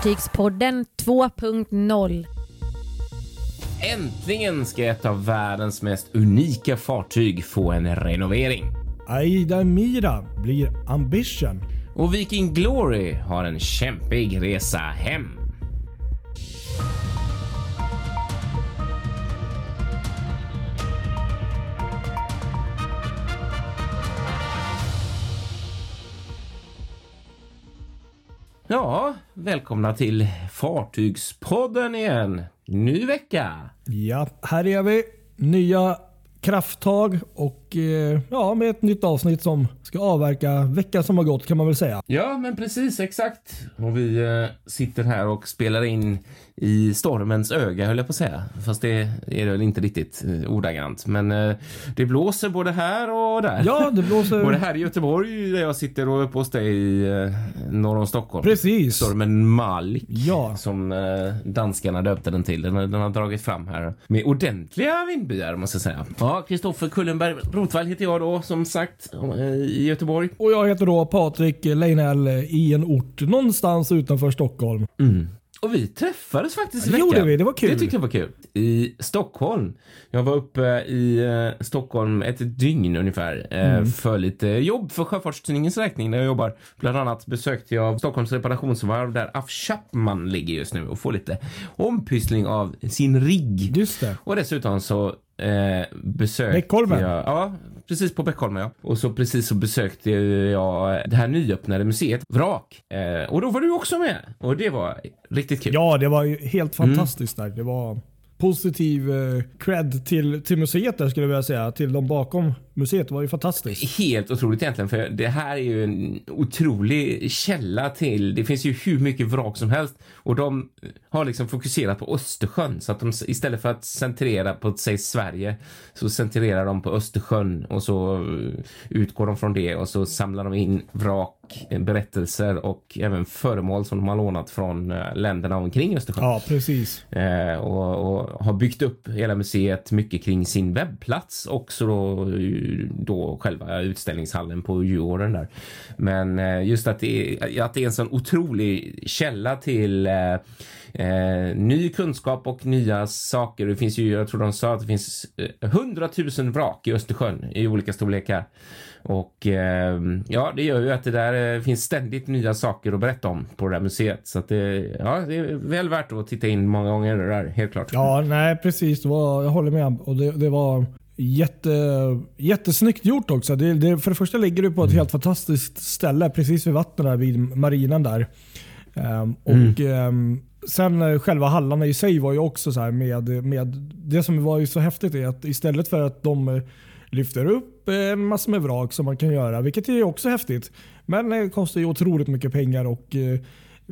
Fartygspodden 2.0. Äntligen ska ett av världens mest unika fartyg få en renovering. Aida Mira blir Ambition. Och Viking Glory har en kämpig resa hem. Ja, välkomna till Fartygspodden igen. Ny vecka. Ja, här är vi. Nya krafttag och eh, ja, med ett nytt avsnitt som ska avverka veckan som har gått kan man väl säga. Ja, men precis exakt. Och vi eh, sitter här och spelar in i stormens öga höll jag på att säga. Fast det är det väl inte riktigt eh, ordagrant. Men eh, det blåser både här och där. Ja, det blåser. både här i Göteborg där jag sitter och uppe hos dig eh, norr om Stockholm. Precis. Stormen Malik. Ja. Som danskarna döpte den till. Den, har- den har dragit fram här med ordentliga vindbyar måste jag säga. Ja, Kristoffer Kullenberg Rotvall heter jag då som sagt eh, i Göteborg. Och jag heter då Patrik Leinell i en ort någonstans utanför Stockholm. Och vi träffades faktiskt i Det veckan. gjorde vi, det var kul. Det tyckte jag var kul. I Stockholm. Jag var uppe i eh, Stockholm ett dygn ungefär eh, Mm. för lite jobb för Sjöfartstidningens räkning där jag jobbar. Bland annat besökte jag Stockholms reparationsvarv där Af Chapman ligger just nu och får lite ompyssling av sin rigg. Just det. Och dessutom så eh, besökte Bäckholmen? jag... Ja, precis på Bäckholmen ja. Och så precis så besökte jag det här nyöppnade museet Vrak. Eh, och då var du också med. Och det var riktigt kul. Ja, det var ju helt fantastiskt där. Det var positiv eh, cred till, till museet där skulle jag vilja säga. Till de bakom museet. Var ju fantastiskt. Helt otroligt egentligen för det här är ju en otrolig källa till, det finns ju hur mycket vrak som helst och de har liksom fokuserat på Östersjön så att de istället för att centrera på säg Sverige så centrerar de på Östersjön och så eh, utgår de från det och så samlar de in vrak, eh, berättelser och även föremål som de har lånat från eh, länderna omkring Östersjön. Ja, precis. Eh, och, och har byggt upp hela museet mycket kring sin webbplats också då, då själva utställningshallen på Djurgården där. Men eh, just att det, är, att det är en sån otrolig källa till eh, eh, ny kunskap och nya saker. Det finns ju, jag tror de sa att det finns eh, hundratusen vrak i Östersjön i olika storlekar. Och eh, ja, det gör ju att det där finns ständigt nya saker att berätta om på det där museet. Så att det, ja, det är väl värt att titta in många gånger det där, helt klart. Ja, nej precis. Det var, jag håller med. Och det, det var jätte, jättesnyggt gjort också. Det, det, för det första ligger det på ett helt fantastiskt ställe precis vid vattnet där vid marinen där. Ehm, och ehm, Sen eh, själva hallarna i sig var ju också så med, med det som var ju så häftigt är att istället för att de eh, lyfter upp eh, en massa med vrak som man kan göra, vilket är också häftigt. Men det kostar ju otroligt mycket pengar och eh,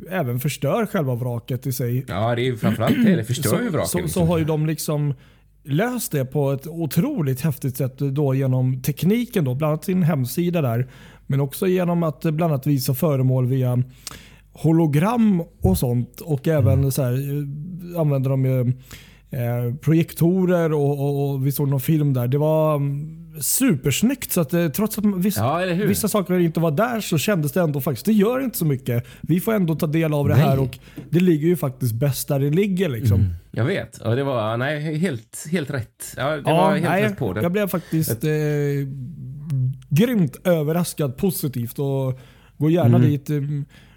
även förstör själva vraket i sig. Ja, det är ju framförallt det. Det förstör ju Så, vraken. så, så liksom. har ju de liksom löst det på ett otroligt häftigt sätt då genom tekniken. Då, bland annat sin hemsida där. Men också genom att eh, bland annat visa föremål via hologram och sånt. Och även så här, eh, använder de ju, eh, projektorer och, och, och vi såg någon film där. Det var mm, supersnyggt. Så att, eh, trots att vissa, Ja, vissa saker inte var där så kändes det ändå faktiskt, det gör inte så mycket. Vi får ändå ta del av det här Nej. och det ligger ju faktiskt bäst där det ligger. Liksom. Jag vet. Och det var nej, helt, helt rätt. Ja, det Ja, var helt nej, rätt på det. Jag blev faktiskt eh, grymt överraskad positivt och går gärna Mm. dit eh,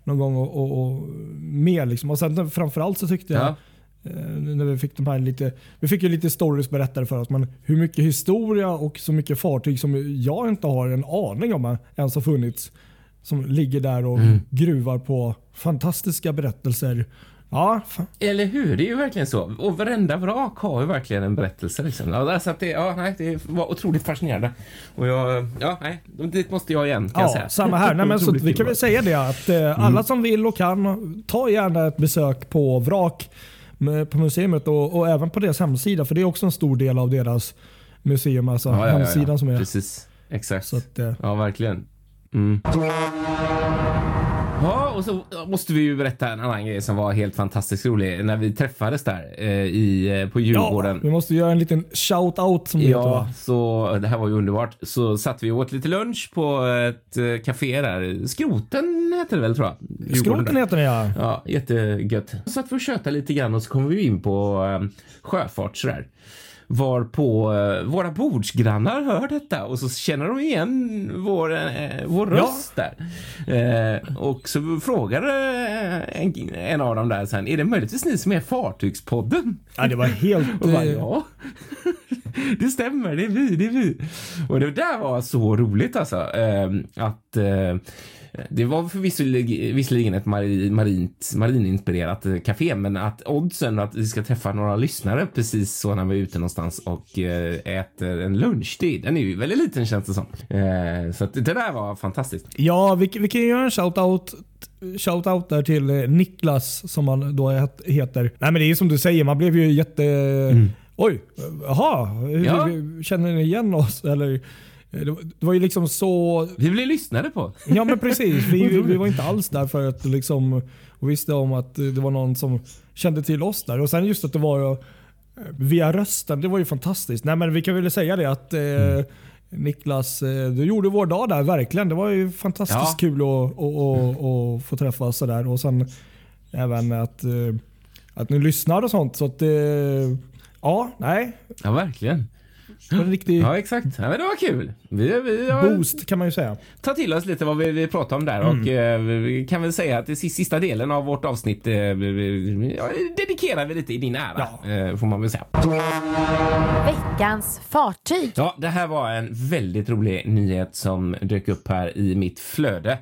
någon gång och, och, och med. Liksom. Och sen framförallt så tyckte jag Ja. När vi fick de här lite, vi fick ju lite stories berättade för oss, men hur mycket historia och så mycket fartyg som jag inte har en aning om ens har funnits. Som ligger där och Mm. gruvar på fantastiska berättelser. Ja, fan. Eller hur? Det är ju verkligen så. Och varenda vrak har ju verkligen en berättelse. Liksom. Ja, så att det, ja, nej, det var otroligt fascinerande. Och jag, ja, nej, dit måste jag igen kan jag Ja, säga. samma här. Nej, men så vi kan väl säga det att eh, alla som vill och kan, ta gärna ett besök på Vrak på museet och, och även på deras hemsida. För det är också en stor del av deras museum, alltså Ja, ja, ja, ja. hemsidan som är. Precis, exakt. Att, eh, Ja, verkligen. Mm. Ja, och så måste vi ju berätta en annan grej som var helt fantastiskt rolig när vi träffades där eh, i, eh, på ja, Djurgården. vi måste göra en liten shout-out som det heter Ja, va? så det här var ju underbart. Så satt vi och åt lite lunch på ett eh, café där. Skroten heter det väl tror jag. Skroten heter den ja. Ja, jättegött. Så satt vi och tjötade lite grann och så kom vi in på eh, sjöfart sådär. Var på eh, våra bordsgrannar hör detta och så känner de igen vår, eh, vår Ja. röst där. Eh, och så frågade eh, en, en av dem där sen, är det möjligtvis ni som är Fartygspodden? ja. Det var helt... Och bara, ja, det stämmer, det är vi, det är vi. Och det där var så roligt alltså. Eh, att eh, det var förvisso visserligen ett marin, marint, marininspirerat eh, café, men att oddsen att vi ska träffa några lyssnare precis så när vi är ute någonstans och eh, äter en lunch, det, den är ju väldigt liten känns det som. Eh, så att det där var fantastiskt. Ja, vi, vi kan ju göra en shoutout Shoutout där till Niklas som han då het- heter. Nej men det är som du säger, man blev ju jätte... Oj, jaha, Mm. Ja. känner ni igen oss? Eller, det, var- det var ju liksom så... Vi blev lyssnade på. Ja men precis, vi, vi var inte alls där för att liksom visste om att det var någon som kände till oss där. Och sen just att det var eh, via rösten, det var ju fantastiskt. Nej men vi kan väl säga det att eh, Niklas, eh, du gjorde vår dag där verkligen. Det var ju fantastiskt Ja. kul att, att, att, få träffas sådär. Och sen även att, eh, att ni lyssnar och sånt. Så att, eh, ja, nej. Ja, verkligen. Det var en riktig Ja, exakt. Ja, men det var kul. Vi, vi har boost kan man ju säga. ta till oss lite vad vi, vi pratar om där Mm. och eh, vi kan väl säga att det sista delen av vårt avsnitt eh, ja, dedikerar vi lite i din ära, eh, får man väl säga. Veckans fartyg. Ja, det här var en väldigt rolig nyhet som dök upp här i mitt flöde.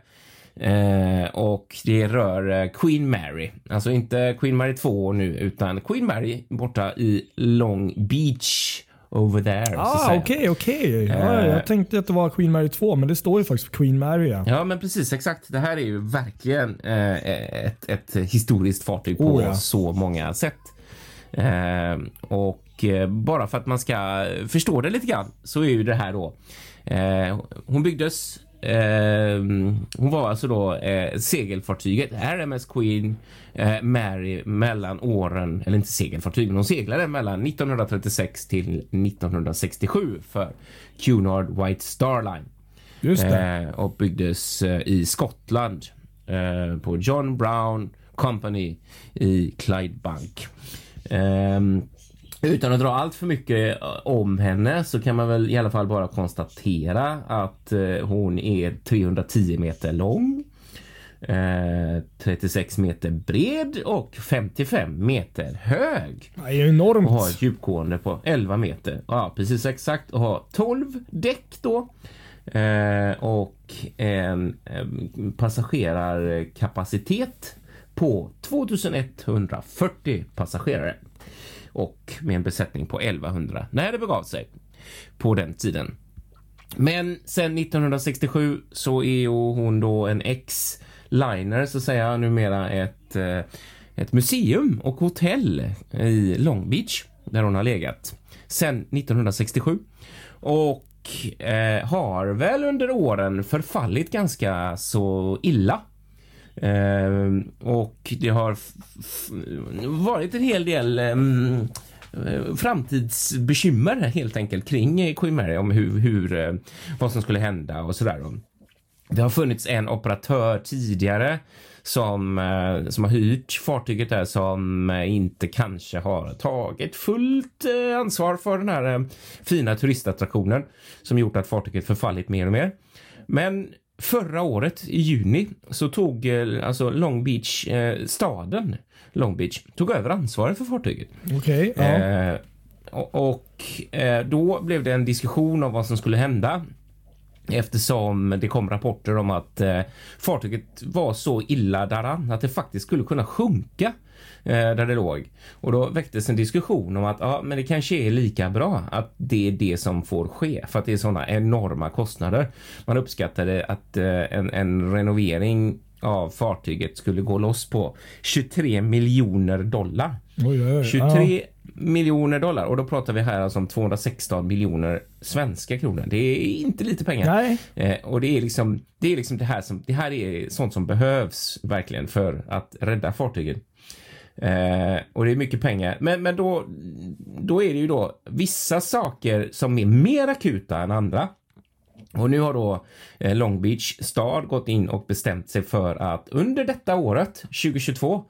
Eh, och det rör eh, Queen Mary. Alltså inte Queen Mary 2 nu, utan Queen Mary borta i Long Beach over there. Ah, okej, okej. Ja, Eh. jag tänkte att det var Queen Mary 2, men det står ju faktiskt Queen Mary. Ja. Men precis exakt. Det här är ju verkligen eh, ett, ett historiskt fartyg på Oh, ja. så många sätt. Eh, och bara för att man ska förstå det lite grann så är ju det här då. Hon byggdes. Eh, hon var alltså då eh, segelfartyget RMS Queen eh, Mary mellan åren, eller inte segelfartyg, men hon seglade mellan 1936 till 1967 för Cunard White Star Line Just det. eh, och byggdes i Skottland på John Brown Company i Clydebank. Ehm, utan att dra allt för mycket eh, om henne så kan man väl i alla fall bara konstatera att eh, hon är 310 meter lång. Eh, 36 meter bred och 55 meter hög Det är enormt. och har ett djupgående på 11 meter. Ja, precis exakt. Och har 12 däck då. Eh, och en eh, passagerarkapacitet på 2140 passagerare. Och med en besättning på 1100 när det begav sig på den tiden. Men sen 1967 så är hon då en ex-liner så att säga numera ett, eh, ett museum och hotell i Long Beach där hon har legat sen 1967. Och eh, har väl under åren förfallit ganska så illa. Eh, och det har varit en hel del ehm, eh, framtidsbekymmer helt enkelt kring Queen Mary om hur, hur vad som skulle hända och sådär. Det har funnits en operatör tidigare som, eh, som har hyrt fartyget där som eh, inte kanske har tagit fullt ansvar för den här fina turistattraktionen som gjort att fartyget förfallit mer och mer. Men förra året i juni så tog eh, alltså Long Beach, eh, staden Long Beach, tog över ansvaret för fartyget. Okej, ja. Eh, och och eh, då blev det en diskussion om vad som skulle hända eftersom det kom rapporter om att eh, fartyget var så illa däran att det faktiskt skulle kunna sjunka eh, där det låg. Och då väcktes en diskussion om att ja, men det kanske är lika bra att det är det som får ske för att det är sådana enorma kostnader. Man uppskattade att eh, en, en renovering av fartyget skulle gå loss på 23 miljoner dollar. Oj, oj, oj. 23 miljoner dollar och då pratar vi här alltså om 216 miljoner svenska kronor. Det är inte lite pengar. Nej. Eh, och det är liksom det är liksom det här som det här är sånt som behövs verkligen för att rädda fartyget. Eh, och det är mycket pengar. Men, men då, då är det ju då vissa saker som är mer akuta än andra. Och nu har då eh, Long Beach stad gått in och bestämt sig för att under detta året, 2022,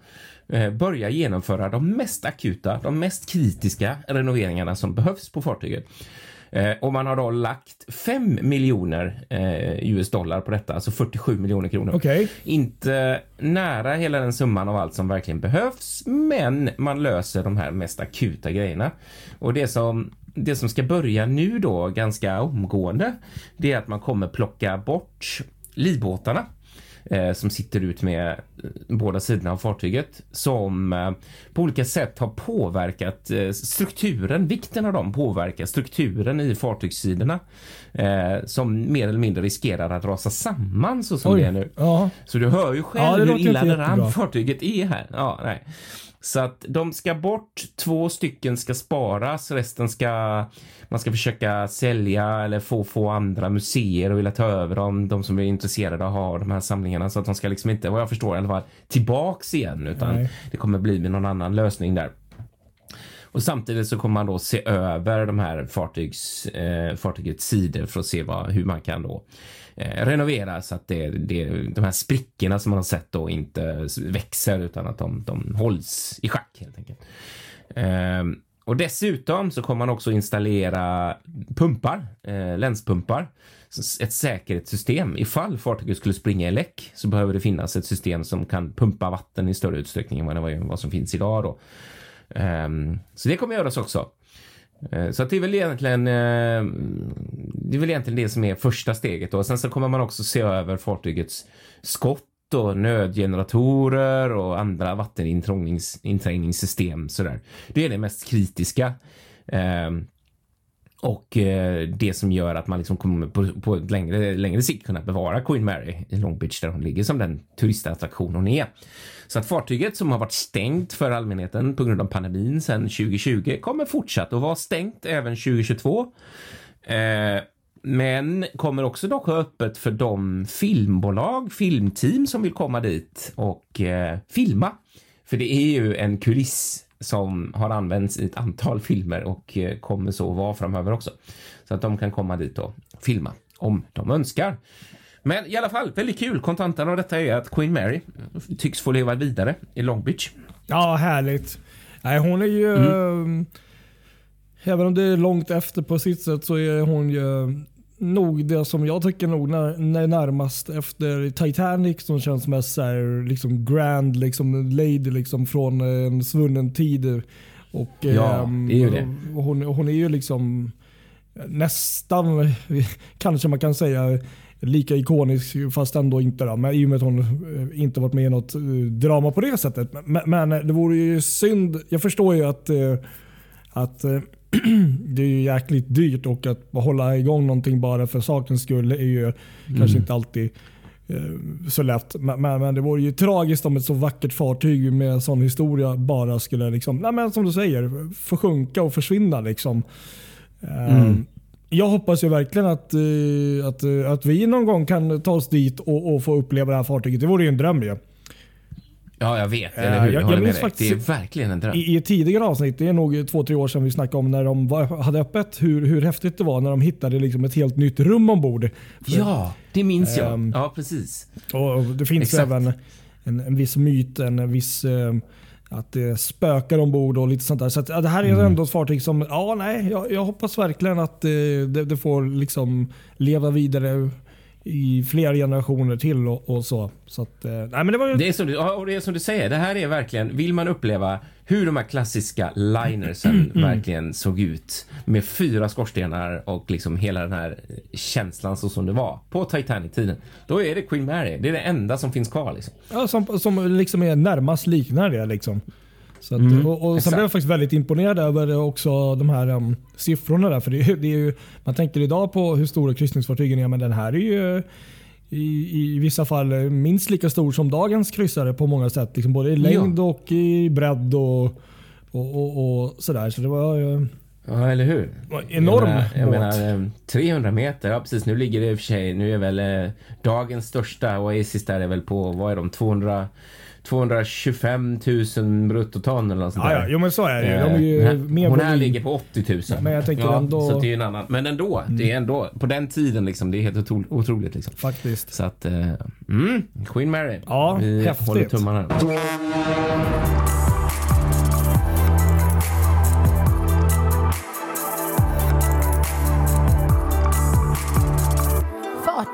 eh, börja genomföra de mest akuta, de mest kritiska renoveringarna som behövs på fartyget. Eh, och man har då lagt 5 miljoner US dollar på detta, alltså 47 miljoner kronor. Okej. Inte nära hela den summan av allt som verkligen behövs, men man löser de här mest akuta grejerna. Och det som, det som ska börja nu då ganska omgående, det är att man kommer plocka bort livbåtarna eh, som sitter ut med eh, båda sidorna av fartyget som eh, på olika sätt har påverkat eh, strukturen, vikten av dem påverkar strukturen i fartygssidorna eh, som mer eller mindre riskerar att rasa samman så som Oj. det är nu. Ja. Så du hör ju själv Ja, hur illa däran fartyget är här. Ja, nej. Så att de ska bort, två stycken ska sparas, resten ska man ska försöka sälja eller få, få andra museer och vilja ta över dem, de som är intresserade av att ha de här samlingarna så att de ska liksom inte, vad jag förstår i alla fall, tillbaks igen utan Nej. det kommer bli med någon annan lösning där. Och samtidigt så kommer man då se över de här fartygs, eh, fartygets sidor för att se vad, hur man kan då eh, renovera så att det, det, de här sprickorna som man har sett då inte växer utan att de, de hålls i schack helt enkelt. Ehm, och dessutom så kommer man också installera pumpar, eh, länspumpar. Ett säkerhetssystem. Ifall fartyget skulle springa i läck så behöver det finnas ett system som kan pumpa vatten i större utsträckning än vad, vad som finns idag. Då. Ehm, så det kommer göras också. Eh, så att det är väl egentligen eh, det är väl egentligen det som är första steget. Då. Sen så kommer man också se över fartygets skott och nödgeneratorer och andra vatteninträngningssystem. Sådär. Det är det mest kritiska. Eh, och eh, det som gör att man liksom kommer på, på längre, längre sikt kunna bevara Queen Mary i Long Beach där hon ligger som den turistattraktion hon är. Så att fartyget som har varit stängt för allmänheten på grund av pandemin sedan 2020 kommer fortsatt att vara stängt även 2022. Eh, men kommer också dock ha öppet för de filmbolag, filmteam som vill komma dit och eh, filma. För det är ju en kuliss som har använts i ett antal filmer och eh, kommer så vara framöver också. Så att de kan komma dit och filma om de önskar. Men i alla fall, väldigt kul. Kontanten av detta är att Queen Mary tycks få leva vidare i Long Beach. Ja, härligt. Nej, hon är ju... Mm. eh, Även om det är långt efter på sitt sätt så är hon ju nog det som jag tycker nog när, när närmast efter Titanic som känns mest så här, liksom grand, liksom lady liksom från en svunnen tid. Och, Ja, ehm, det är ju det. Hon, hon är ju liksom nästan, kanske man kan säga, lika ikonisk fast ändå inte. Då, men I och med att hon eh, inte varit med i något eh, drama på det sättet. Men, men det vore ju synd. Jag förstår ju att, eh, att det är ju jäkligt dyrt och att hålla igång någonting bara för sakens skull är ju kanske inte alltid eh, så lätt. Men, men, men det vore ju tragiskt om ett så vackert fartyg med en sån historia bara skulle, liksom, nej men som du säger, försjunka och försvinna. Liksom. Eh, Mm. Jag hoppas ju verkligen att, eh, att, eh, att vi någon gång kan ta oss dit och, och få uppleva det här fartyget. Det vore ju en dröm ju. Ja, jag vet. Eh, Eller hur? jag- Jag, jag minns faktiskt- Det är verkligen en dröm. I, I tidigare avsnitt, det är nog två, tre år sedan vi snackade om när de var, hade öppet, hur, hur häftigt det var när de hittade liksom ett helt nytt rum ombord. Ja, det minns jag. Ehm, Ja, precis. Och det finns Exakt. även en, en viss myt, en, viss eh, att det spökar ombord och lite sånt där. Så att, ja, det här är Mm. ändå ett fartyg som, ja nej, jag, jag hoppas verkligen att eh, det, det får liksom leva vidare i flera generationer till och, och så. så att, eh, nej, men det var ju, Det är, som du, och det är som du säger, det här är verkligen, vill man uppleva hur de här klassiska linersen Mm. verkligen såg ut med fyra skorstenar och liksom hela den här känslan så som det var på Titanic-tiden. Då är det Queen Mary. Det är det enda som finns kvar liksom. ja, som, som liksom är närmast liknar det. Liksom. Så att, Mm, och, och sen blev jag faktiskt väldigt imponerad över också de här um, siffrorna. Där, för det, är- det är ju, man tänker idag på hur stora kryssningsfartygen är, men den här är ju i, i vissa fall minst lika stor som dagens kryssare på många sätt. Liksom både i längd och i bredd och, och, och, och sådär. Så det var, Ja, eller hur? Enorm jag menar, jag menar, eh, 300 meter, ja precis. Nu ligger det i och för sig, nu är väl eh, dagens största Oasis där är väl på, vad är de, 200, 225 000 bruttoton eller något sånt Ja, där. ja, jo men så är det ju. De är Eh, ju mer Hon här ligger på 80 000. Men jag tänker ja, ändå- Så det är en annan. Men ändå, det är ändå, på den tiden liksom, det är helt otro, otroligt liksom. Faktiskt. Så att, eh, mm, Queen Mary. Ja, Vi häftigt. håller tummarna.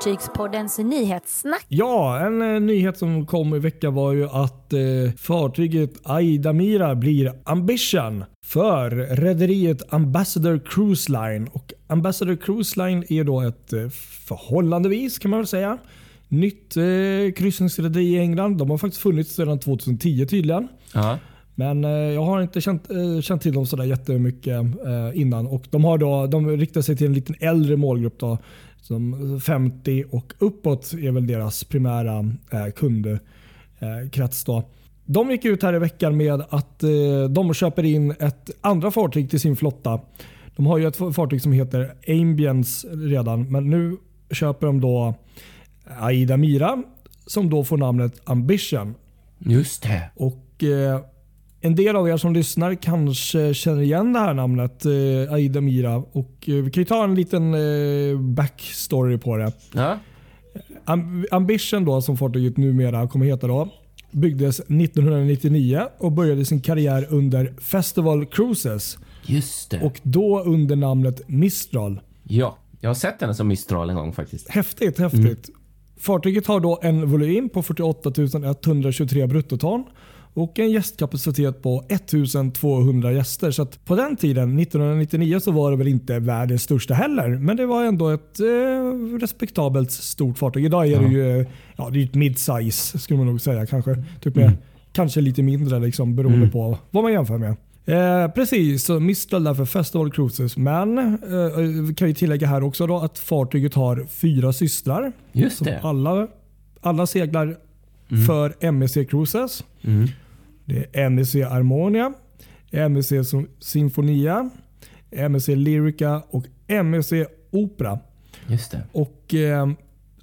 Fartygspoddens nyhetssnack. Ja, en eh, nyhet som kom i veckan var ju att eh, fartyget Aida Mira blir Ambition för rederiet Ambassador Cruise Line. Och Ambassador Cruise Line är då ett eh, förhållandevis kan man väl säga nytt eh, kryssningsrederi i England. De har faktiskt funnits sedan 2010 tydligen. Ja. Men eh, jag har inte känt, eh, känt till dem sådär jättemycket eh, innan. Och de, har då, de riktar sig till en liten äldre målgrupp. Då, som 50 och uppåt är väl deras primära eh, kundkrets. Då. De gick ut här i veckan med att eh, de köper in ett andra fartyg till sin flotta. De har ju ett fartyg som heter Ambience redan, men nu köper de då Aida Mira som då får namnet Ambition. Just det. Och eh, En del av er som lyssnar kanske känner igen det här namnet, eh, Aida Mira. Och, eh, vi kan ju ta en liten eh, backstory på det. Ja. Am- Ambition då, som fartyget numera kommer heta då, byggdes 1999 och började sin karriär under Festival Cruises. Just det. Och då under namnet Mistral. ja, jag har sett henne som Mistral en gång faktiskt. Häftigt, häftigt. Fartyget har då en volym på 48 123 bruttoton och en gästkapacitet på 1200 gäster. Så på den tiden, 1999, så var det väl inte världens största heller. Men det var ändå ett eh, respektabelt stort fartyg. Idag är det ju eh, ja, det är ett mid-size skulle man nog säga. Kanske, typ med, kanske lite mindre liksom, beroende på vad man jämför med. Eh, precis, där för Festival Cruises. Men eh, vi kan ju tillägga här också då att fartyget har fyra systrar. Just det. alla, alla seglar för MEC Cruises. Mm. Det är MEC Harmonia, MEC Sinfonia, MEC Lyrica och MEC Opera. Just det. Och eh,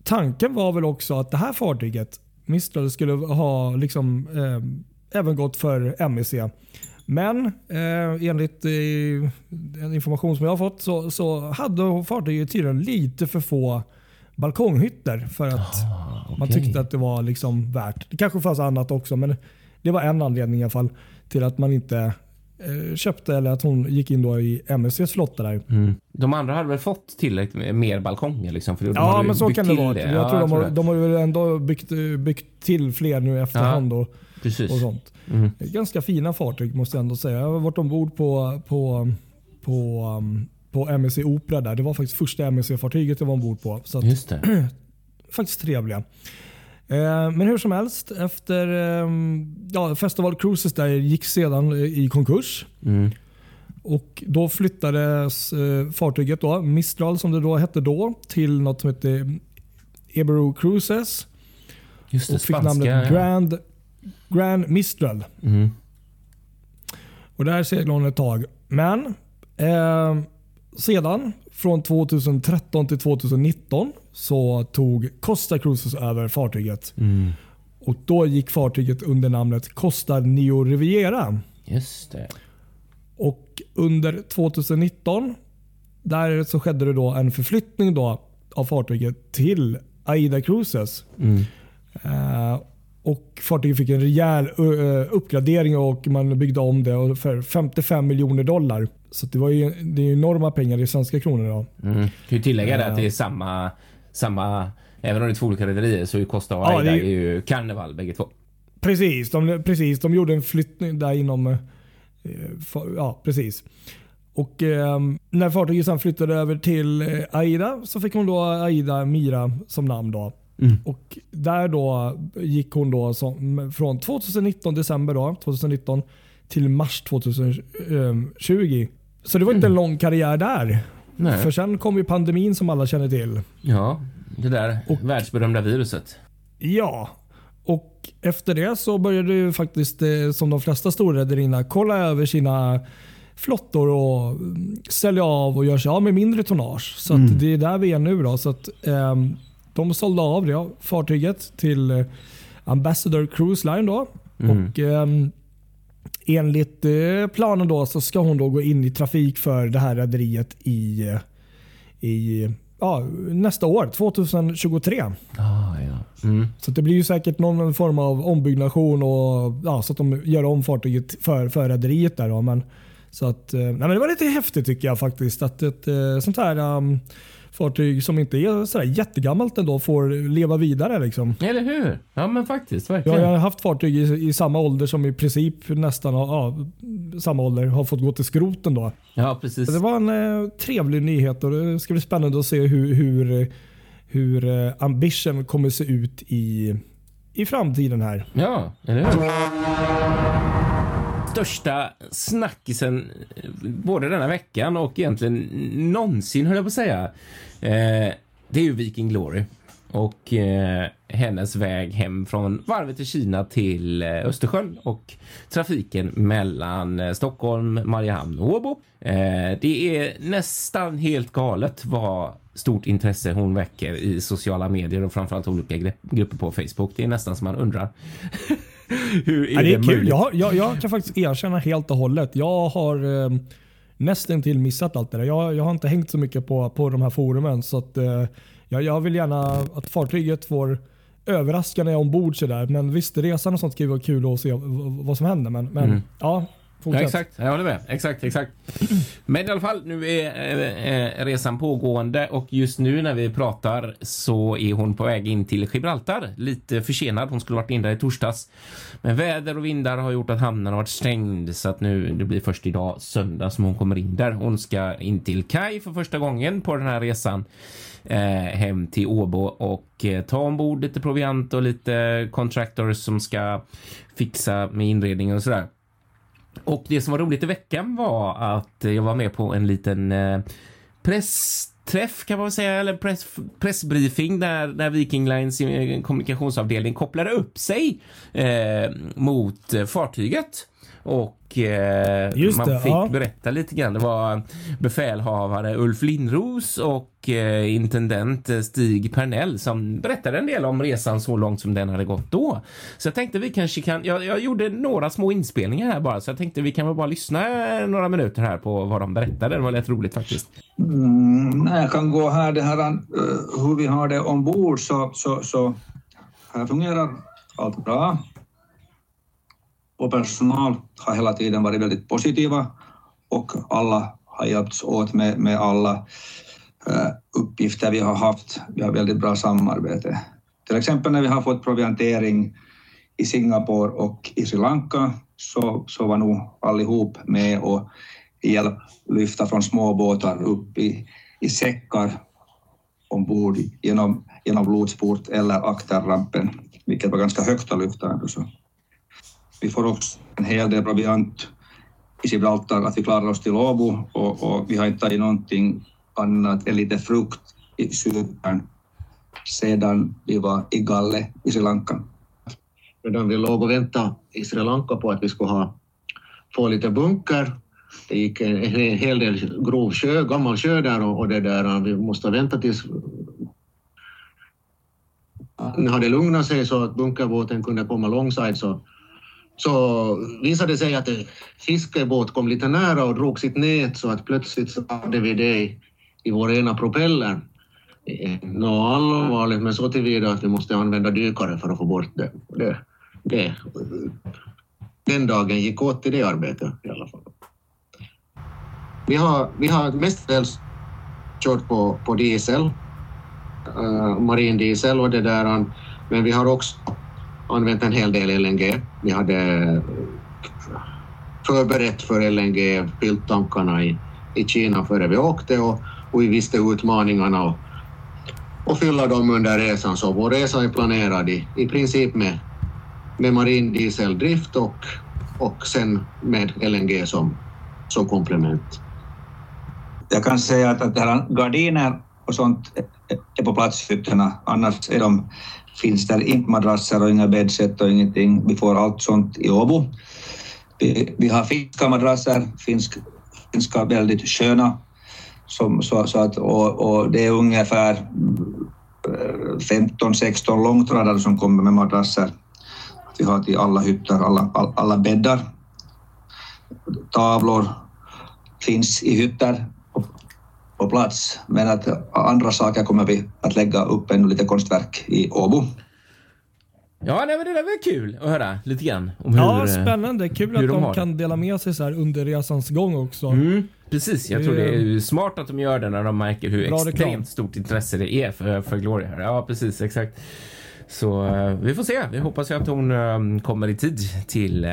Tanken var väl också att det här fartyget, Mistral, skulle ha liksom, eh, även gått för MEC. Men eh, enligt eh, den information som jag har fått så, så hade fartyget tydligen lite för få balkonghytter för att man okej. tyckte att det var liksom värt. Det kanske fanns annat också men det var en anledning i alla fall till att man inte eh, köpte eller att hon gick in då i MSCs flotta där. Mm. De andra hade väl fått tillräckligt med mer balkonger liksom? För de Ja, men så kan det vara. Jag Ja, tror de, har, det. de har ju ändå byggt, byggt till fler nu efterhand och, Precis. och sånt. Mm. Ganska fina fartyg måste jag ändå säga. Jag har varit ombord på, på, på, um, på MSC Opera där. Det var faktiskt första MSC-fartyget jag var ombord på. Så att, Just det. faktiskt trevliga. Eh, Men hur som helst, efter ehm, ja, Festival Cruises där gick sedan i konkurs. Mm. Och Då flyttades eh, fartyget, då, Mistral som det då hette då, till något som hette Ebro Cruises. Just det. Och fick Spanska. namnet Grand, Grand Mistral. Mm. Och där seglade hon ett tag. Men eh, sedan, från 2013 till 2019, så tog Costa Cruises över fartyget. Mm. Och Då gick fartyget under namnet Costa Neo Riviera. Just det. Och under 2019 där så skedde det då en förflyttning då av fartyget till Aida Cruises. Mm. Eh, och Fartyget fick en rejäl uh, uppgradering och man byggde om det för 55 miljoner dollar. Så det, var ju, det är enorma pengar i svenska kronor. Då. Mm. Kan ju tillägga det Ja. att det är samma, samma även om det är två olika rederier så är Costa och Ja, Aida det är ju karneval bägge två. Precis, de, precis, de gjorde en flyttning där inom... eh, fa- Ja, precis. Och eh, När fartyget sen flyttade över till eh, Aida så fick hon då Aida Mira som namn. Då. Mm. Och Där då gick hon då som, från 2019, december då, 2019 till mars 2020. Så det var inte en lång karriär där. Nej. För sen kom ju pandemin som alla känner till. Ja, det där världsberömda viruset. Ja, och efter det så började ju faktiskt eh, som de flesta storrederierna kolla över sina flottor och mm, sälja av och göra sig av med mindre tonnage. Så att det är där vi är nu. Då. Så att, ehm, de sålde av det, fartyget till eh, Ambassador Cruise Line. Då. Och, ehm, enligt eh, planen då så ska hon då gå in i trafik för det här rederiet i, eh, i ja, nästa år, 2023. Ah, ja. Mm. Så det blir ju säkert någon form av ombyggnation och ja, så att de gör om fartyget för, för rederiet. Där då. Men, så att, eh, nej, men det var lite häftigt tycker jag faktiskt. Att ett sånt här um, fartyg som inte är sådär jättegammalt ändå får leva vidare. Liksom. Eller hur? Ja men faktiskt, Ja, verkligen. jag har haft fartyg i, i samma ålder som i princip nästan har, ja, samma ålder har fått gå till skroten. Då. Ja, precis. Det var en eh, trevlig nyhet och det ska bli spännande att se hur, hur, hur eh, Ambition kommer se ut i, i framtiden här. Ja, eller hur? Största snackisen eh, både denna veckan och egentligen någonsin höll jag på att säga. Eh, det är ju Viking Glory och eh, hennes väg hem från varvet i Kina till eh, Östersjön och trafiken mellan eh, Stockholm, Mariehamn och Åbo. Eh, det är nästan helt galet vad stort intresse hon väcker i sociala medier och framförallt olika grupper på Facebook. Det är nästan som man undrar. Hur är Ja, det, det är kul. möjligt? Jag, jag, jag kan faktiskt erkänna helt och hållet. Jag har eh, nästan till missat allt det där. Jag, jag har inte hängt så mycket på, på de här forumen. Så att, eh, jag, jag vill gärna att fartyget får överraska när jag är ombord. Så där. Men visst, resan och sånt kan ju vara kul att se vad som händer. Men, men Mm. Ja, fortsätt. exakt, jag håller med. Exakt, exakt. Men i alla fall, nu är eh, eh, resan pågående och just nu när vi pratar så är hon på väg in till Gibraltar. Lite försenad, hon skulle varit in där i torsdags. Men väder och vindar har gjort att hamnen har varit stängd så att nu det blir först idag söndag som hon kommer in där. Hon ska in till Kai för första gången på den här resan eh, hem till Åbo och eh, ta ombord lite proviant och lite contractors som ska fixa med inredningen och sådär. Och det som var roligt i veckan var att jag var med på en liten eh, pressträff kan man väl säga, eller press, pressbriefing där, där Viking Lines eh, kommunikationsavdelning kopplade upp sig eh, mot eh, fartyget. Och eh, Just man det, fick ja. berätta lite grann. Det var befälhavare Ulf Lindros och eh, intendent Stig Pernell som berättade en del om resan så långt som den hade gått då. Så jag tänkte vi kanske kan, jag, jag gjorde några små inspelningar här bara, så jag tänkte vi kan väl bara lyssna några minuter här på vad de berättade. Det var rätt roligt faktiskt. Mm, jag kan gå här, det här eh, hur vi har det ombord så, så, så här fungerar allt bra. Och personal har hela tiden varit väldigt positiva och alla har hjälpts åt med, med alla äh, uppgifter vi har haft. Vi har väldigt bra samarbete. Till exempel när vi har fått proviantering i Singapore och i Sri Lanka så, så var nog allihop med och hjälp lyfta från småbåtar upp i, i säckar ombord genom, genom lotsport eller akterrampen, vilket var ganska högt att lyfta ändå. Så. Vi får också en hel del proviant i Gibraltar, att vi klarar oss till Åbo och, och vi har inte tagit någonting annat än lite frukt i Cypern sedan vi var i Galle i Sri Lanka. medan vi låg och väntade i Sri Lanka på att vi skulle ha, få lite bunker. Det gick en, en hel del grov sjö, gammal sjö där och, och det där, vi måste vänta tills det hade lugnat sig så att bunkerbåten kunde komma långside så, så visade det sig att en fiskebåt kom lite nära och drog sitt nät så att plötsligt så hade vi det i, i vår ena propeller. Eh, nå, allvarligt, men så tillvida att vi måste använda dykare för att få bort det. det, det den dagen gick åt till det arbetet i alla fall. Vi har, vi har mestadels kört på, på diesel, eh, uh, marin diesel och det där, men vi har också använt en hel del LNG. Vi hade eh, förberett för LNG, fyllt tankarna i, i Kina före vi åkte och, och vi visste utmaningarna och, och fylla dem under resan. Så vår resa är planerad i, i princip med, med marin dieseldrift och, och sen med LNG som, som komplement. Jag kan säga att, att det här gardiner och sånt är på plats i hytterna. Annars är de, finns där inte madrasser och inga bäddsätt och ingenting. Vi får allt sånt i Åbo. Vi, vi har finska madrasser, finsk finska väldigt sköna. Som, så, så att, och, och det är ungefär eh, 15-16 långtradare som kommer med madrasser. Vi har till alla hytter, alla, alla bäddar. Tavlor finns i hytter på, plats, men att andra saker kommer vi att lägga upp ännu lite konstverk i Åbo. Ja, nej, men det där var kul att höra lite grann om hur... Ja, eh, spännande. Kul hur att de de, kan dela med sig så här under resans gång också. Mm, precis, jag tror det är smart att de gör det när de märker hur Bra extremt reklam. stort intresse det är för, för Gloria. här. Ja, precis, exakt. Så eh, vi får se. Vi hoppas ju att hon eh, kommer i tid till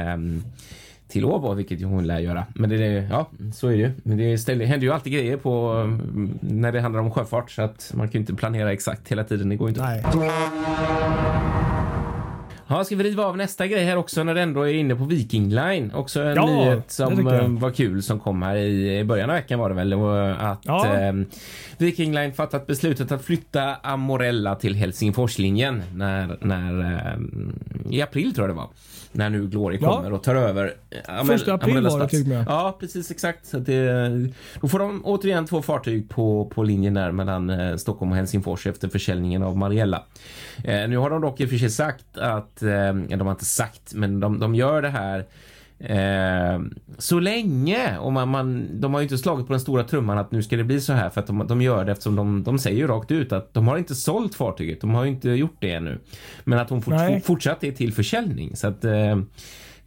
till Åbo, vilket hon lär göra. Men det, är- ja, så är det ju. Men det ställer, händer ju alltid grejer på mm, när det handlar om sjöfart så att man kan ju inte planera exakt hela tiden. Det går ju inte. Nej. Ja, ska vi riva av nästa grej här också när det ändå är inne på Viking Line. Också en Ja, nyhet som eh, var kul som kom här i, början av veckan var det väl. Och att Ja. eh, Viking Line fattat beslutet att flytta Amorella till Helsingforslinjen när, när eh, i april tror jag det var. När nu Glory Ja. kommer och tar över. eh, Amel- Första april var det till med. Ja, precis exakt. Så det, då får de återigen två fartyg på, på linjen där mellan eh, Stockholm och Helsingfors efter försäljningen av Mariella. Eh, nu har de dock i och för sig sagt att, eh, de har inte sagt, men de, de gör det här Eh, så länge, och man, man, de har ju inte slagit på den stora trumman att nu ska det bli så här för att de, de gör det eftersom de, de säger ju rakt ut att de har inte sålt fartyget, de har ju inte gjort det ännu. Men att hon fort, fortsatt är till försäljning så att eh,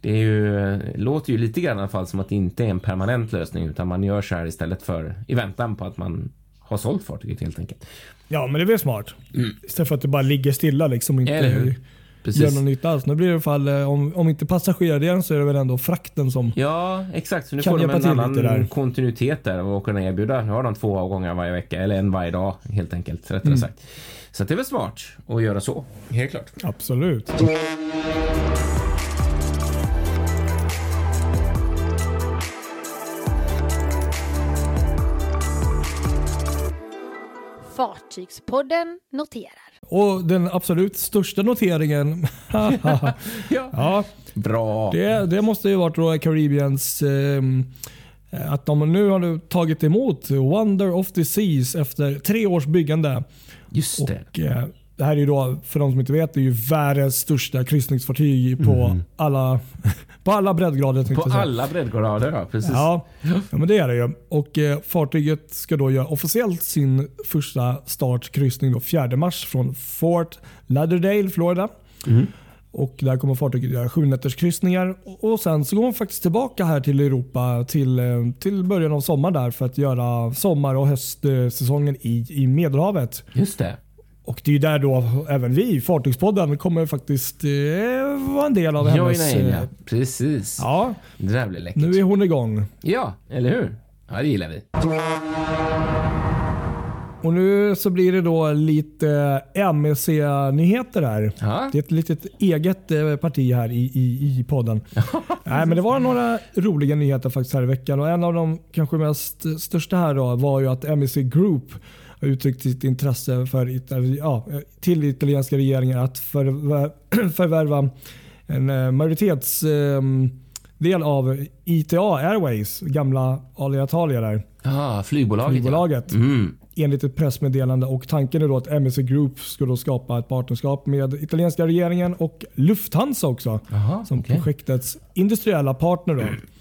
det är ju, låter ju lite grann i alla fall som att det inte är en permanent lösning utan man gör så här istället för i väntan på att man har sålt fartyget helt enkelt. Ja, men det är väl smart. Istället för att det bara ligger stilla liksom inte Mm. Eller hur? Gör Precis. någon nytta alls. Nu blir det i alla fall, eh, om, om inte passagerardelen så är det väl ändå frakten som... Ja, exakt. Så nu får de en annan där. kontinuitet där och kunna erbjuda. Nu har de två avgångar varje vecka eller en varje dag helt enkelt rättare Mm. sagt. Så det är väl smart att göra så. Helt klart. Absolut. Fartygspodden noterar. Och den absolut största noteringen. Ja. ja, Bra. det, det måste ju varit Royal Caribbeans ehm, att de nu har nu tagit emot Wonder of the Seas efter tre års byggande. Just det. Och, eh, det här är ju då, för de som inte vet, det är ju världens största kryssningsfartyg på alla, på alla breddgrader. På alla breddgrader, ja. Precis. Ja, ja, men det är det ju. Och eh, fartyget ska då göra officiellt sin första startkryssning då 4 mars från Fort Lauderdale, Florida. Mm. Och där kommer fartyget göra sju kryssningar och sen så går man faktiskt tillbaka här till Europa till, eh, till början av sommaren där för att göra sommar och höstsäsongen i, i Medelhavet. Just det. Och det är där då även vi, Fartygspodden, kommer faktiskt eh, vara en del av hennes... Joina in, ja. eh, Precis. ja, Det där blir läckert. nu är hon igång. Ja, eller hur? Ja, det gillar vi. Och nu så blir det då lite MEC-nyheter här. Ja. Det är ett litet eget eh, parti här i, i, i podden. Nej, men det var några roliga nyheter faktiskt här i veckan och en av de kanske mest största här då var ju att MEC Group uttryckt sitt intresse för ja, till italienska regeringen att förvär- förvärva en eh, majoritets eh, del av ITA Airways, gamla Alitalia där, Ja, flygbolaget. flygbolaget Ja. Mm. enligt ett pressmeddelande. Och tanken är då att MSC Group då skapa ett partnerskap med italienska regeringen och Lufthansa också. Jaha, som okej. projektets industriella partner. Då.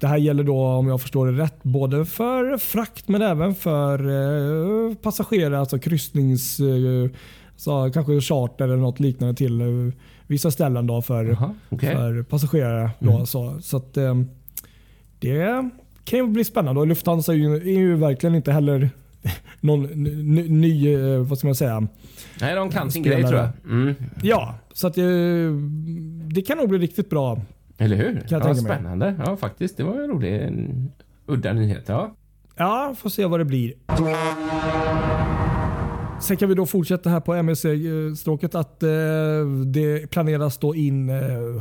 Det här gäller då, om jag förstår det rätt, både för frakt men även för eh, passagerare, alltså kryssnings... Eh, så kanske charter eller något liknande till eh, vissa ställen då för, Jaha, okej. för passagerare. Då, så så att, det kan ju bli spännande och Lufthansa är ju, är ju verkligen inte heller någon ny, vad ska man säga, Nej, de kan sin grej tror jag. Mm. Ja, så att eh, det kan nog bli riktigt bra. Eller hur? jag ja, tänka mig. spännande. Ja, faktiskt. Det var en rolig, en udda nyhet. Ja. Ja, får se vad det blir. Sen kan vi då fortsätta här på MSC-stråket att eh, det planeras då in eh,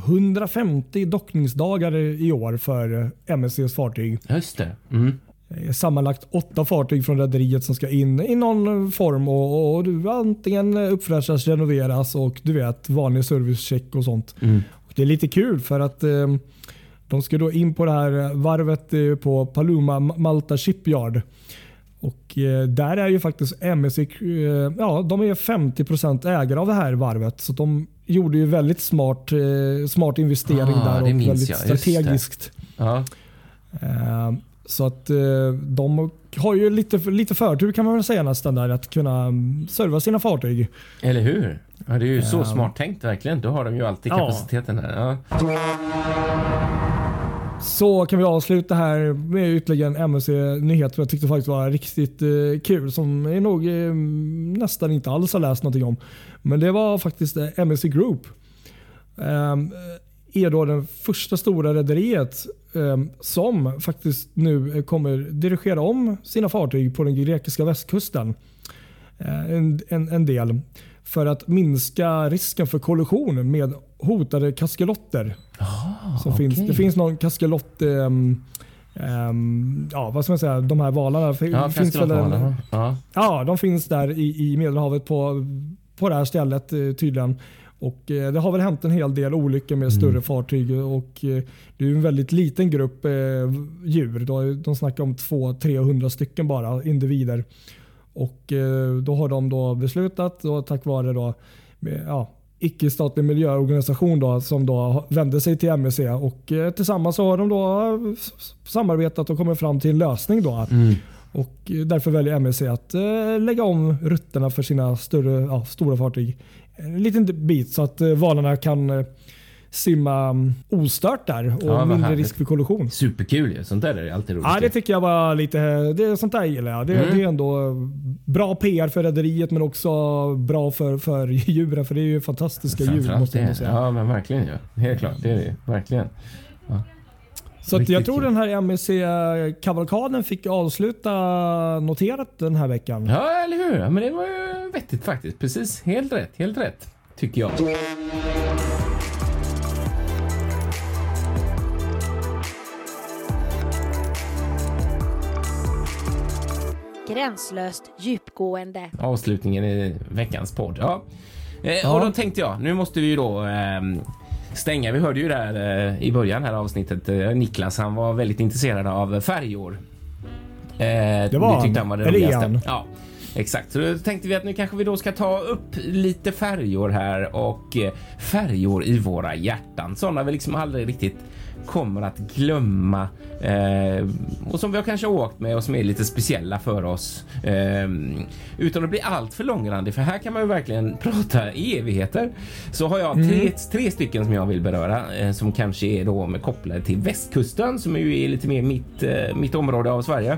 150 dockningsdagar i år för MSCs fartyg. Just det. Mm. Eh, Sammanlagt åtta fartyg från rederiet som ska in i någon form och, och, du antingen uppfräschas, renoveras och du vet vanlig servicecheck och sånt. Mm. Det är lite kul för att eh, De ska då in på det här varvet eh, på Paluma Malta Shipyard. Och eh, där är ju faktiskt MSC, ja de är 50% ägare av det här varvet. Så de gjorde ju väldigt smart, smart investering Ah, där och väldigt jag. Strategiskt. Ja. Så att de har ju lite, lite förtur kan man väl säga nästan där att kunna mm, serva sina fartyg. Eller hur? Ja, det är ju så Ja. smart tänkt verkligen. Då har de ju alltid Ja. kapaciteten här. Ja. Så kan vi avsluta här med ytterligare en MSC-nyhet som jag tyckte faktiskt var riktigt eh, kul. Som jag nog eh, nästan inte alls har läst någonting om. Men det var faktiskt eh, MSC Group. Är då den första stora rederiet ehm, som faktiskt nu kommer dirigera om sina fartyg på den grekiska västkusten. Eh, en, en, en del. För att minska risken för kollision med hotade kaskelotter. som finns. okej. Det finns någon kaskelott... ehm, ehm, ja, vad ska man säga? De här valarna. Det Ja, finns väl en. Ja. Ja, de finns där i, i Medelhavet på, på det här stället eh, tydligen. Och eh, Det har väl hänt en hel del olyckor med större fartyg och eh, det är en väldigt liten grupp eh, djur. Då- De snackar om 200-300 stycken bara individer. Och Då har de då beslutat och tack vare då, ja, icke-statlig miljöorganisation då, som då vände sig till MSC och eh, tillsammans har de då samarbetat och kommit fram till en lösning. Då. Och eh, därför väljer MSC att eh, lägga om rutterna för sina större, ja, stora fartyg en liten bit så att eh, valarna kan eh, simma mm, ostört där och Ja, mindre risk för kollision. Superkul ju. Sånt där är alltid roligt. Ja, det tycker jag var lite, det, sånt där gillar jag. Det, Mm. det är ändå bra PR för rederiet men också bra för, för djuren för det är ju fantastiska djur måste man säga. Ja, men verkligen ju. Helt klart. Det är det. Verkligen. Så att jag tror kul. den här MSC-kavalkaden fick avsluta noterat den här veckan. Ja, eller hur? Ja, Men det var ju vettigt faktiskt. Precis. Helt rätt. Helt rätt. Tycker jag. Gränslöst djupgående. avslutningen i veckans podd. Ja. Eh, Ja. Och då tänkte jag, nu måste vi ju då ehm, stänga. Vi hörde ju där eh, i början här avsnittet. Eh, Niklas, han var väldigt intresserad av färjor. Eh, det var tyckte han var det roligaste. Ja, exakt. Så då tänkte vi att nu kanske vi då ska ta upp lite färjor här och eh, färjor i våra hjärtan. Sådana vi liksom aldrig riktigt kommer att glömma eh, och som vi har kanske åkt med och som är lite speciella för oss. Eh, utan att bli allt för långrandig, för här kan man ju verkligen prata i evigheter. Så har jag tre, tre stycken som jag vill beröra eh, som kanske är då med kopplade till västkusten som ju är lite mer mitt, eh, mitt område av Sverige.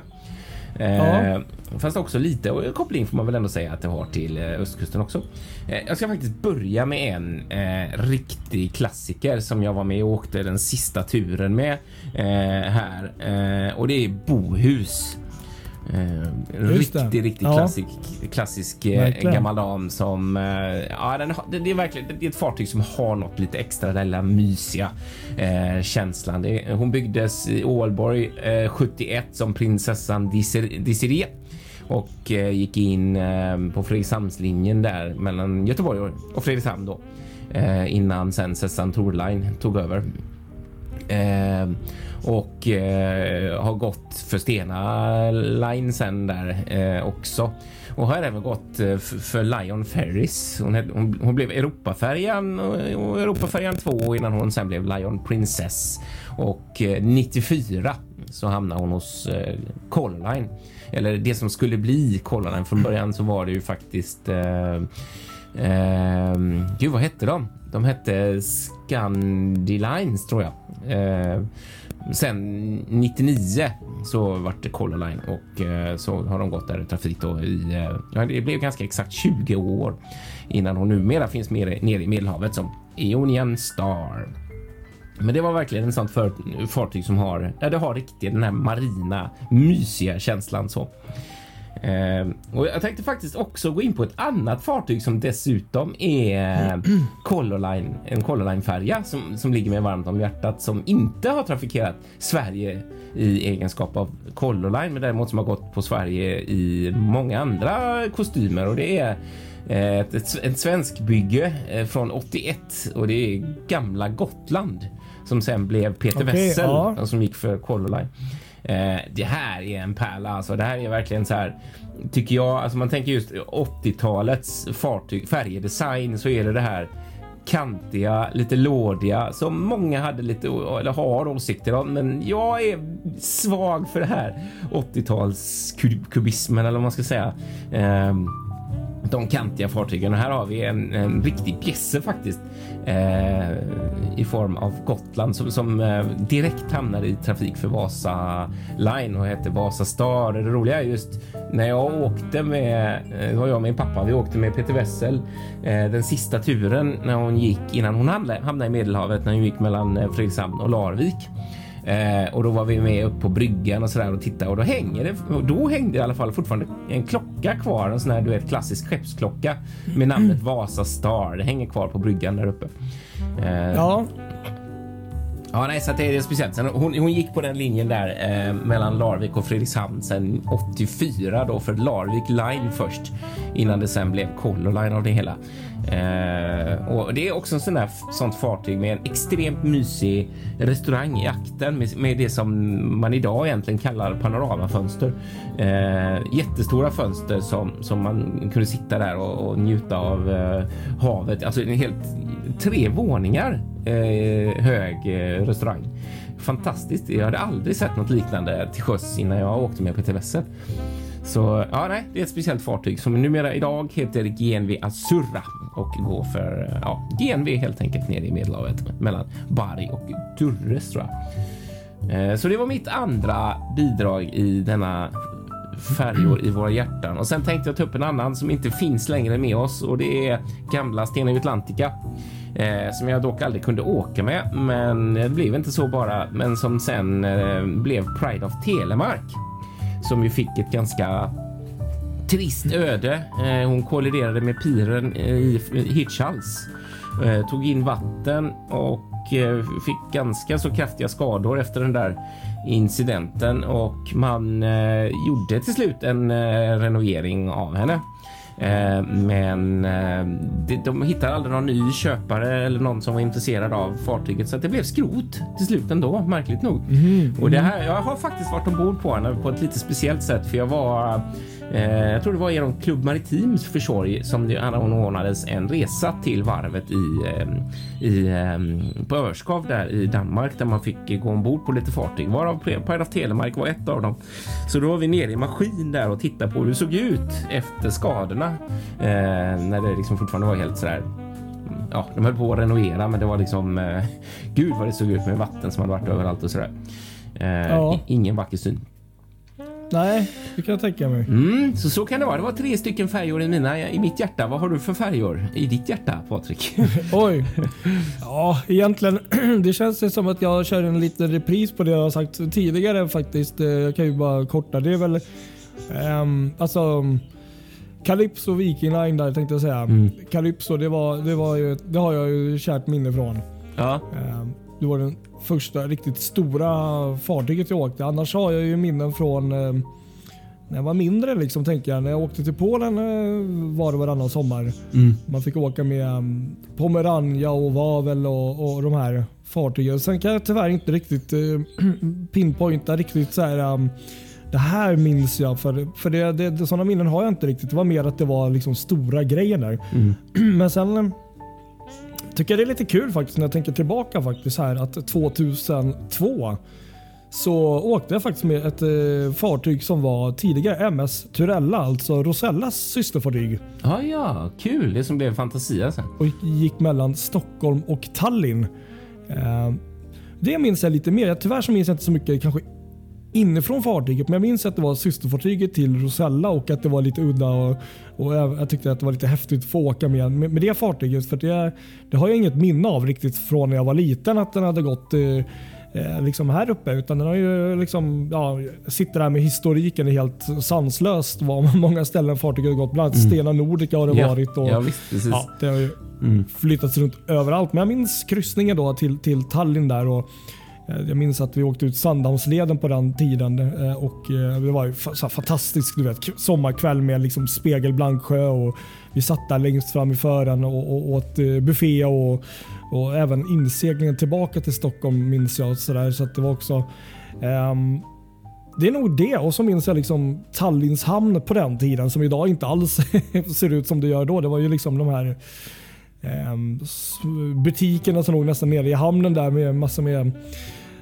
Eh, Ja. Fast också lite och koppling får man väl ändå säga att det har till eh, östkusten också. Eh, jag ska faktiskt börja med en eh, riktig klassiker som jag var med och åkte den sista turen med eh, här eh, och det är Bohus. Eh, riktig, riktig Ja. klassisk, klassisk eh, gammal dam som... Eh, ja, den, det, det är verkligen det är ett fartyg som har något lite extra, den lilla mysiga eh, känslan. Det, hon byggdes i Ålborg eh, 71 som prinsessan Desir- Desiree och eh, gick in eh, på Fredrikshamnslinjen där mellan Göteborg och, Fredrikshamn då eh, innan sen Sessan Torline tog över. Och eh, har gått för Stena Line sen där eh, också. Och har även gått eh, för Lion Ferris. Hon, hon, hon blev Europafärjan eh, och, Europafärjan 2 innan hon sen blev Lion Princess. Och eh, 94 så hamnade hon hos eh, Color Line. Eller det som skulle bli Color Line. Från början så var det ju faktiskt eh, Eh, gud, vad hette de? De hette Scandilines tror jag. Eh, sen 99 så vart det Color Line och eh, så har de gått där i trafik då i, eh, ja, det blev ganska exakt 20 år innan hon numera finns mer, nere i Medelhavet som Eonian Star. Men det var verkligen ett sånt för, fartyg som har, ja, det har riktigt den här marina mysiga känslan så. Eh, och jag tänkte faktiskt också gå in på ett annat fartyg som dessutom är Color Line, en Color Line-färja som, som ligger mig varmt om hjärtat som inte har trafikerat Sverige i egenskap av Color Line men däremot som har gått på Sverige i många andra kostymer och det är eh, ett, ett, ett svensk bygge eh, från 81 och det är gamla Gotland som sen blev Peter Okej, Wessel ja. som gick för Color Line. Eh, det här är en pärla alltså. Det här är verkligen så här tycker jag. Alltså man tänker just 80-talets fartyg, färgdesign så är det det här kantiga, lite lådiga som många hade lite eller har åsikter om. Men jag är svag för det här 80-tals kubismen eller vad man ska säga. Ehm, de kantiga fartygen. Och här har vi en, en riktig pjäse faktiskt eh, i form av Gotland som, som eh, direkt hamnade i trafik för Vasa Line och hette Vasa Star. Det roliga är just när jag åkte med, eh, det var jag och min pappa, vi åkte med Peter Wessel eh, den sista turen när hon gick innan hon hamnade, hamnade i Medelhavet när hon gick mellan eh, Fredrikshamn och Larvik. Eh, och då var vi med upp på bryggan och sådär och tittade och då hänger det. Och då hängde i alla fall fortfarande en klocka kvar, en sån här du vet klassisk skeppsklocka med namnet Vasa Star. Det hänger kvar på bryggan där uppe. Eh, Ja, Ja, nej, så det är speciellt. Sen hon, hon gick på den linjen där eh, mellan Larvik och Fredrikshamn sen 84 då för Larvik Line först innan det sen blev Color Line av det hela. Eh, och det är också en sån där sånt fartyg med en extremt mysig restaurang i akten med, med det som man idag egentligen kallar panoramafönster. Eh, jättestora fönster som, som man kunde sitta där och, och njuta av eh, havet. Alltså en helt tre våningar eh, hög eh, restaurang. Fantastiskt. Jag hade aldrig sett något liknande till sjöss innan jag åkte med Peter Wessel. Så ja, nej, det är ett speciellt fartyg som numera idag heter GNV Azurra och gå för ja, GNV helt enkelt nere i Medelhavet mellan Bari och Durres tror jag. Eh, så det var mitt andra bidrag i denna färjor i våra hjärtan. Och sen tänkte jag ta upp en annan som inte finns längre med oss och det är gamla Stena Atlantica. Eh, som jag dock aldrig kunde åka med, men det blev inte så bara. Men som sen eh, blev Pride of Telemark som ju fick ett ganska trist öde. Eh, hon kolliderade med piren eh, i Hirtshals, eh, tog in vatten och fick ganska så kraftiga skador efter den där incidenten och man gjorde till slut en renovering av henne. Men de, de hittade aldrig någon ny köpare eller någon som var intresserad av fartyget så det blev skrot till slut ändå, märkligt nog. Och det här, jag har faktiskt varit ombord på henne på ett lite speciellt sätt för jag var jag tror det var genom Club Maritims försorg som det anordnades en resa till varvet i, eh, i, eh, på Örskov där i Danmark där man fick gå ombord på lite fartyg varav of Telemark var ett av dem. Så då var vi nere i maskin där och tittade på hur det såg ut efter skadorna eh, när det liksom fortfarande var helt sådär Ja, de höll på att renovera, men det var liksom eh, gud vad det såg ut med vatten som hade varit överallt och sådär. Eh, Ja. Ingen vacker syn. Nej, det kan jag tänka mig. Mm, så så kan det vara. Det var tre stycken färjor i, mina, i mitt hjärta. Vad har du för färjor i ditt hjärta, Patrik? Oj. Ja, egentligen. Det känns det som att jag kör en liten repris på det jag har sagt tidigare faktiskt. Eh, Jag kan ju bara korta. Det är väl um, alltså Calypso Viking Line där tänkte jag säga. Mm. Calypso, det, var, det, var ju, det har jag ju kärt minne från. ja. Ehm, Det var den första riktigt stora fartyget jag åkte. Annars har jag ju minnen från ehm, när jag var mindre liksom tänker jag. När jag åkte till Polen eh, var det varannan sommar. Mm. Man fick åka med um, Pomerania och Vavel och, och de här fartygen. Sen kan jag tyvärr inte riktigt uh, pinpointa riktigt så här. Um, det här minns jag för, för det, det, sådana minnen har jag inte riktigt. Det var mer att det var liksom stora grejer där. Men sen tycker det är lite kul faktiskt när jag tänker tillbaka faktiskt här att 2002 så åkte jag faktiskt med ett eh, fartyg som var tidigare MS Turella, alltså Rosellas systerfartyg Ja, ja, kul. Det som blev Fantasia sen. och gick mellan Stockholm och Tallinn. Eh, det minns jag lite mer. Tyvärr så minns jag inte så mycket kanske inifrån fartyget, men jag minns att det var systerfartyget till Rosella och att det var lite udda och, och jag, jag tyckte att det var lite häftigt att få åka med, med, med det fartyget. För det, det har jag inget minne av riktigt från när jag var liten att den hade gått eh, eh, liksom här uppe. Utan den har ju liksom, ja, sitter där med historiken är helt sanslöst. Var många ställen fartyget har gått. Bland annat Stena Nordica har det Ja, varit. Och, ja, visst. Ja, det har ju Mm. flyttats runt överallt. Men jag minns kryssningen då till, till Tallinn där. Och, Eh, jag minns att vi åkte ut Sandhamnsleden på den tiden eh, och eh, det var ju så här fantastisk du vet, sommarkväll med liksom spegelblank sjö och vi satt där längst fram i fören och, och åt buffé och, och även inseglingen tillbaka till Stockholm minns jag. Så, där, så att det var också um, det är nog det. Och så minns jag liksom Tallins hamn på den tiden som idag inte alls ser ut som det gör då. Det var ju liksom de här butikerna som låg nästan nere i hamnen där med massa med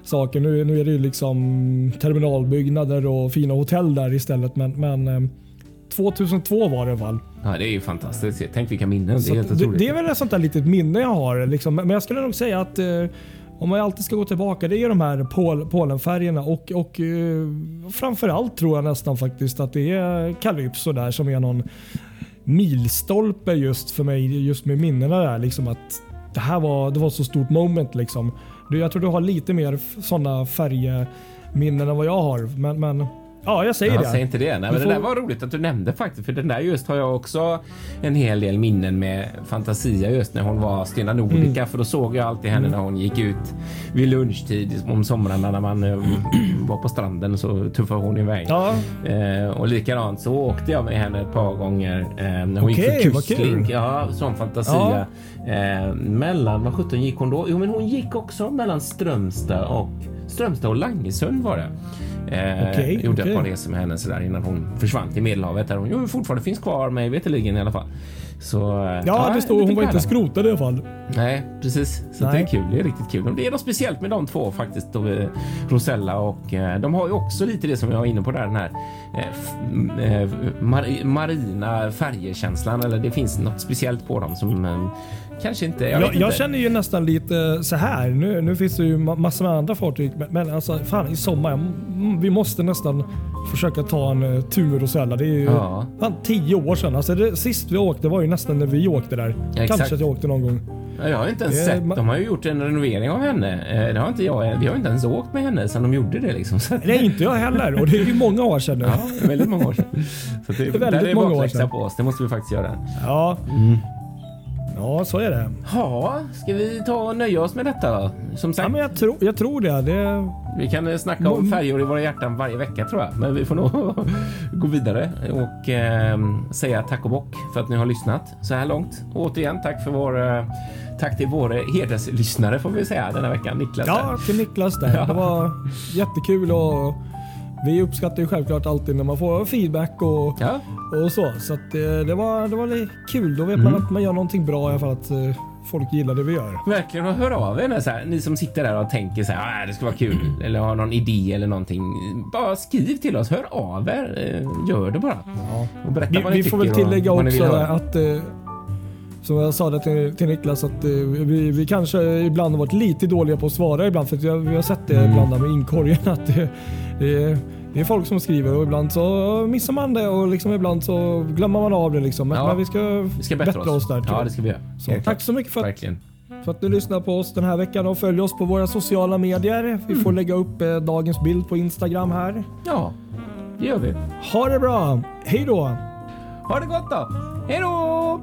saker. Nu, nu är det ju liksom terminalbyggnader och fina hotell där istället. Men, men ehm, 2002 var det i fall. Ja, det är ju fantastiskt. Tänk vilka minnen. Det är helt det, det är väl ett sånt där litet minne jag har. Liksom. Men jag skulle nog säga att eh, om man alltid ska gå tillbaka, det är de här Pol Polenfärgerna och, och eh, framförallt tror jag nästan faktiskt att det är Calypso där som är någon milstolpe just för mig, just med minnena där. Liksom att det här var, det var så stort moment. Liksom. Jag tror du har lite mer sådana färgminnen än vad jag har. Men, men ja, jag säger Ja, det. säg inte det. Nej, Du men får- Det där var roligt att du nämnde faktiskt. För den där just har jag också en hel del minnen med Fantasia just när hon var Stena Nordica. Mm. För då såg jag alltid henne när hon gick ut vid lunchtid om somrarna när man eh, var på stranden så tuffade hon iväg. Ja, Eh, och likadant så åkte jag med henne ett par gånger eh, när hon Okej, gick för. Kustlink. Ja, som Fantasia. Eh, mellan, vad sjutton gick hon då? Jo, men hon gick också mellan Strömstad och Strömstad och Langesund var det. Eh, Okej, gjorde okej. ett par resor med henne sådär innan hon försvann till Medelhavet där hon ju fortfarande finns kvar mig veterligen i alla fall. Så, eh, ja, det en står hon var inte skrotad i alla fall. Nej, precis. Så Nej. det är kul. Det är riktigt kul. Det är något speciellt med de två faktiskt. Då, eh, Rosella och de har ju också lite det som jag var inne på där. Den här eh, mar marina färgekänslan. Eller det finns något speciellt på dem som kanske inte... Jag, Jag, jag inte. känner ju nästan lite så här. Nu, nu finns det ju ma- massor med andra fartyg, men, men alltså fan i sommar. mm, Vi måste nästan försöka ta en uh, tur med Rosella. Det är ju Ja. fan tio år sedan. Alltså det, sist vi åkte var ju nästan när vi åkte där. exakt. Kanske att jag åkte någon gång. Ja, Jag har inte ens Det sett. De har ju gjort en renovering av henne. Eh, Det har inte jag. Vi har inte ens åkt med henne sedan de gjorde det. Liksom. Nej, inte jag heller. Och det är ju många år sedan nu. ja, det väldigt många år sedan. Så det, är väldigt där är många år sedan. på oss. Det måste vi faktiskt göra. Ja. Ja, så är det. Ja, ska vi ta och nöja oss med detta? Som sagt, Ja, men jag, tror, jag tror det. det Vi kan eh, snacka om färger i våra hjärtan varje vecka tror jag. Men vi får nog gå vidare och eh, säga tack och bock för att ni har lyssnat så här långt. Och återigen tack för vår eh, Tack till våra hederslyssnare får vi säga denna veckan. Niklas. Ja, där. till Niklas där. Det var jättekul och vi uppskattar ju självklart alltid när man får feedback och, Ja, och så. Så att, eh, det, var, det var lite kul. Då vet man att man gör någonting bra i alla fall. Att eh, folk gillar det vi gör. verkligen. Och hör av er. Så här, ni som sitter där och tänker så här, ah, det ska vara kul eller har någon idé eller någonting. Bara skriv till oss. Hör av er. Eh, Gör det bara. Och berätta Vi, vad ni vi får väl tycker och tillägga vad ni också att som jag sa det till, till Niklas att eh, vi, vi kanske ibland har varit lite dåliga på att svara ibland för att jag, vi har sett det Mm. ibland med inkorgen att det, det, är- det är folk som skriver och ibland så missar man det och liksom ibland så glömmer man av det liksom. Men, Ja, men vi ska, Vi ska bättra, oss. där. Ja, det ska vi göra. så, tack så mycket för att, Verkligen. för att du lyssnar på oss den här veckan och följ oss på våra sociala medier. Vi Mm. får lägga upp eh, dagens bild på Instagram här. Ja, det gör vi. Ha det bra! Hej då! Ha det gott då! Hej då!